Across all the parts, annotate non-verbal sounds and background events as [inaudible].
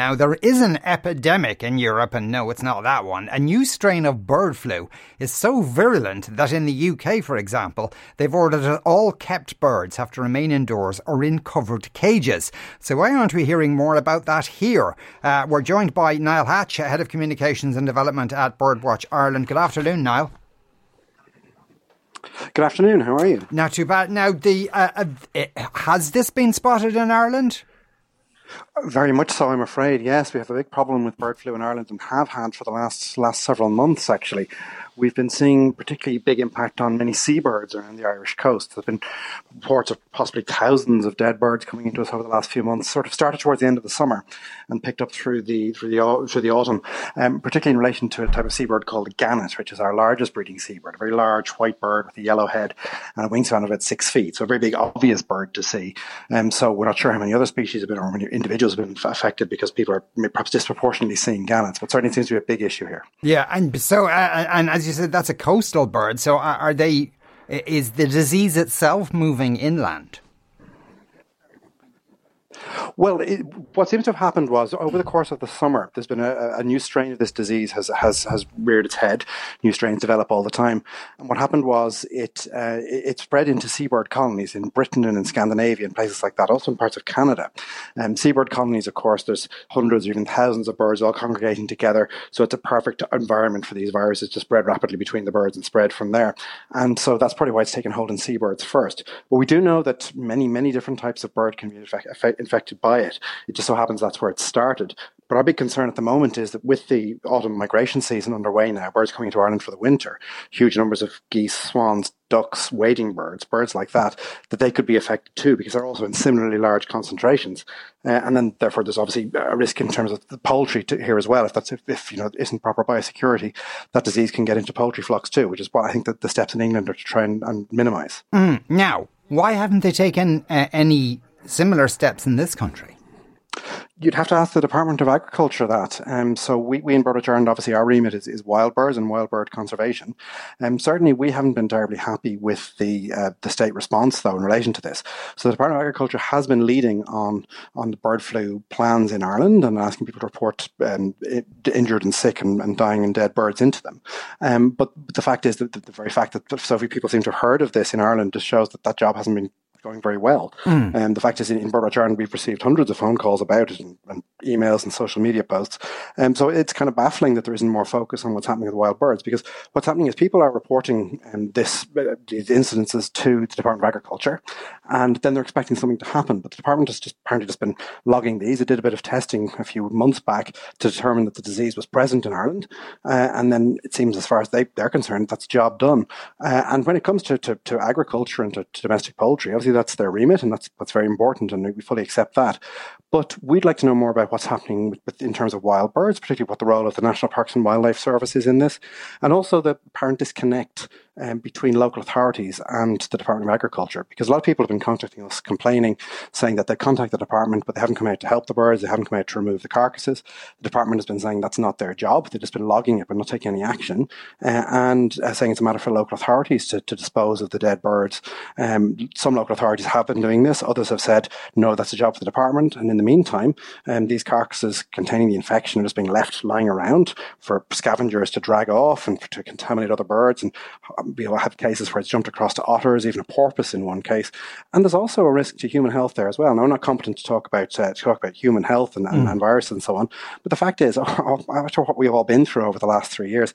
Now, there is an epidemic in Europe, and no, it's not that one. A new strain of bird flu is so virulent that in the UK, for example, they've ordered that all kept birds have to remain indoors or in covered cages. So, why aren't we hearing more about that here? Uh, we're joined by Niall Hatch, Head of Communications and Development at Birdwatch Ireland. Good afternoon, Niall. Good afternoon. How are you? Not too bad. Now, the uh, uh, has this been spotted in Ireland? Very much so, I'm afraid. Yes, we have a big problem with bird flu in Ireland and have had for the last last several months, actually. We've been seeing particularly big impact on many seabirds around the Irish coast. There have been reports of possibly thousands of dead birds coming into us over the last few months. Sort of started towards the end of the summer and picked up through the through the through the autumn, um, particularly in relation to a type of seabird called the gannet, which is our largest breeding seabird, a very large white bird with a yellow head and a wingspan of about six feet. So a very big, obvious bird to see. Um, so we're not sure how many other species have been or many individuals have been affected because people are perhaps disproportionately seeing gannets, but certainly seems to be a big issue here. Yeah, and so uh, and as you said, that's a coastal bird. So are, are they? Is the disease itself moving inland? Well, it, what seems to have happened was over the course of the summer, there's been a, a, new strain of this disease has, has has reared its head. New strains develop all the time, and what happened was it uh, it spread into seabird colonies in Britain and in Scandinavia and places like that, also in parts of Canada. Um, seabird colonies, of course, there's hundreds or even thousands of birds all congregating together, so it's a perfect environment for these viruses to spread rapidly between the birds and spread from there. And so that's probably why it's taken hold in seabirds first. But we do know that many many different types of bird can be infected by it. It just so happens that's where it started. But our big concern at the moment is that with the autumn migration season underway now, birds coming into Ireland for the winter, huge numbers of geese, swans, ducks, wading birds, birds like that, that they could be affected too because they're also in similarly large concentrations. Uh, and then therefore there's obviously a risk in terms of the poultry here as well. If that's if, if you know isn't proper biosecurity, that disease can get into poultry flocks too, which is what I think that the steps in England are to try and, and minimise. Mm, now, why haven't they taken uh, any similar steps in this country? You'd have to ask the Department of Agriculture that. Um, so we, we in Birdwatch Ireland, obviously our remit is, is wild birds and wild bird conservation. Um, certainly we haven't been terribly happy with the uh, the state response though in relation to this. So the Department of Agriculture has been leading on on the bird flu plans in Ireland and asking people to report um, injured and sick and, and, dying and dead birds into them. Um, but the fact is that the, the very fact that so few people seem to have heard of this in Ireland just shows that that job hasn't been going very well. And mm. um, the fact is, in, in Birdwatch Ireland, we've received hundreds of phone calls about it and, and emails and social media posts. Um, so it's kind of baffling that there isn't more focus on what's happening with wild birds because what's happening is people are reporting um, this uh, these incidences to the Department of Agriculture, and then they're expecting something to happen. But the department has just apparently just been logging these. It did a bit of testing a few months back to determine that the disease was present in Ireland, uh, and then it seems, as far as they, they're concerned, that's job done. Uh, and when it comes to, to, to agriculture and to, to domestic poultry, obviously that's their remit, and that's that's very important, and we fully accept that. But we'd like to know more about what's happening with, in terms of wild birds, particularly what the role of the National Parks and Wildlife Service is in this, and also the apparent disconnect um, between local authorities and the Department of Agriculture. Because a lot of people have been contacting us complaining, saying that they contact the department, but they haven't come out to help the birds, they haven't come out to remove the carcasses. The department has been saying that's not their job, they've just been logging it but not taking any action, uh, and uh, saying it's a matter for local authorities to, to dispose of the dead birds. Um, some local authorities have been doing this, others have said, no, that's a job for the department. And in the meantime, um, these carcasses containing the infection are just being left lying around for scavengers to drag off and to contaminate other birds and we have cases where it's jumped across to otters, even a porpoise in one case. And there's also a risk to human health there as well. Now, I'm not competent to talk about uh, to talk about human health and, and, mm. and viruses and so on, but the fact is, [laughs] after what we've all been through over the last three years,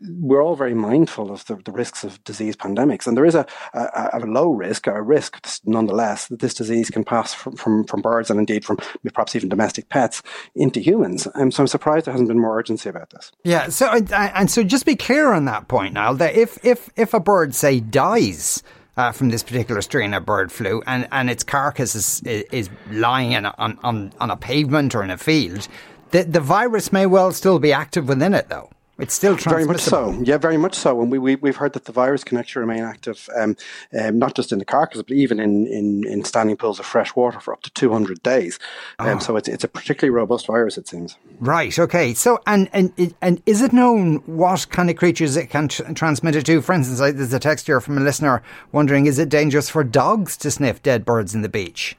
we're all very mindful of the, the risks of disease pandemics, and there is a, a, a, low risk, a risk nonetheless, that this disease can pass from, from, from birds and indeed from perhaps even domestic pets into humans. Um, so I'm surprised there hasn't been more urgency about this. Yeah. So and so just be clear on that point now that if if if a bird, say, dies uh, from this particular strain of bird flu and, and its carcass is, is lying in a, on, on, on a pavement or in a field, the, the virus may well still be active within it, though. It's still very much so. Yeah, very much so. And we, we we've heard that the virus can actually remain active, um, um, not just in the carcass, but even in, in, in standing pools of fresh water for up to two hundred days. Um, oh. So it's it's a particularly robust virus, it seems. Right. Okay. So and and and is it known what kind of creatures it can transmit it to? For instance, there's a text here from a listener wondering: Is it dangerous for dogs to sniff dead birds in the beach?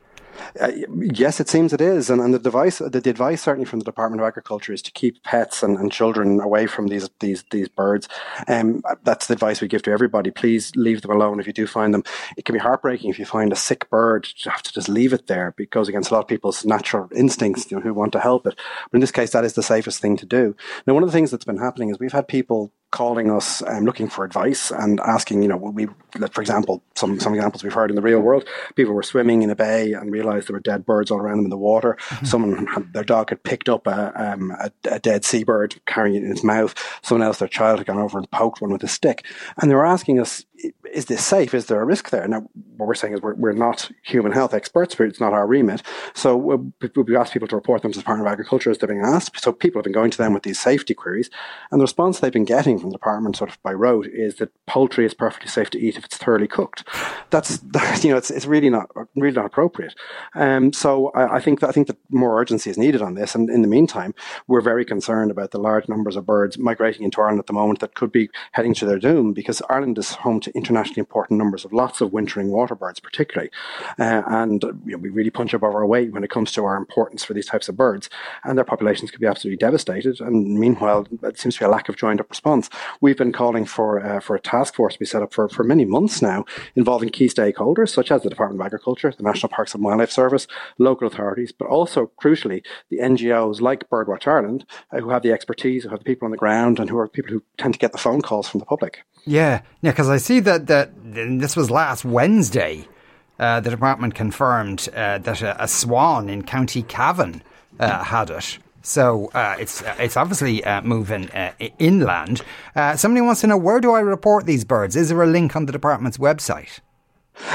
Uh, yes, it seems it is, and, and the device, the, the, advice certainly from the Department of Agriculture is to keep pets and, and children away from these these these birds. Um, that's the advice we give to everybody. Please leave them alone if you do find them. It can be heartbreaking if you find a sick bird. You have to just leave it there. It goes against a lot of people's natural instincts, you know, who want to help it. But in this case, that is the safest thing to do. Now, one of the things that's been happening is we've had people calling us um, looking for advice and asking, you know, we, for example, some, some examples we've heard in the real world, people were swimming in a bay and realized there were dead birds all around them in the water. Mm-hmm. Someone, had, their dog had picked up a, um, a, a, dead seabird carrying it in its mouth. Someone else, their child had gone over and poked one with a stick. And they were asking us, is this safe? Is there a risk there? Now, what we're saying is we're, we're not human health experts, it's not our remit. So we asked people to report them to the Department of Agriculture as they're being asked. So people have been going to them with these safety queries. And the response they've been getting from the department sort of by rote is that poultry is perfectly safe to eat if it's thoroughly cooked. That's, [laughs] that, you know, it's, it's really not, really not appropriate. Um, so I, I think that, I think that more urgency is needed on this. And in the meantime, we're very concerned about the large numbers of birds migrating into Ireland at the moment that could be heading to their doom because Ireland is home to internationally important numbers of lots of wintering water birds, particularly. Uh, and you know, we really punch above our weight when it comes to our importance for these types of birds. And their populations could be absolutely devastated. And meanwhile, it seems to be a lack of joined up response. We've been calling for uh, for a task force to be set up for, for many months now, involving key stakeholders such as the Department of Agriculture, the National Parks and Wildlife Service, local authorities, but also crucially the NGOs like Birdwatch Ireland, uh, who have the expertise, who have the people on the ground, and who are people who tend to get the phone calls from the public. Yeah, yeah, because I see that that this was last Wednesday. Uh, the department confirmed uh, that a, a, swan in County Cavan uh, had it. So uh, it's uh, it's obviously moving inland. somebody wants to know where do I report these birds? Is there a link on the department's website?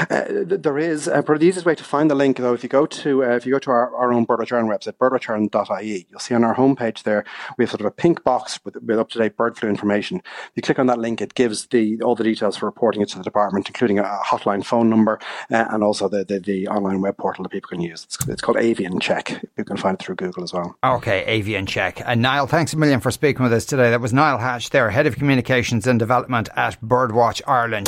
Uh, there is, uh, but the easiest way to find the link, though, if you go to uh, if you go to our, our own Birdwatch Ireland website, birdwatchireland.ie, you'll see on our homepage there we have sort of a pink box with, with up to date bird flu information. If you click on that link, it gives the all the details for reporting it to the department, including a hotline phone number uh, and also the, the, the online web portal that people can use. It's, it's, called Avian Check. You can find it through Google as well. Okay, Avian Check. And Niall, thanks a million for speaking with us today. That was Niall Hatch, there, head of communications and development at Birdwatch Ireland.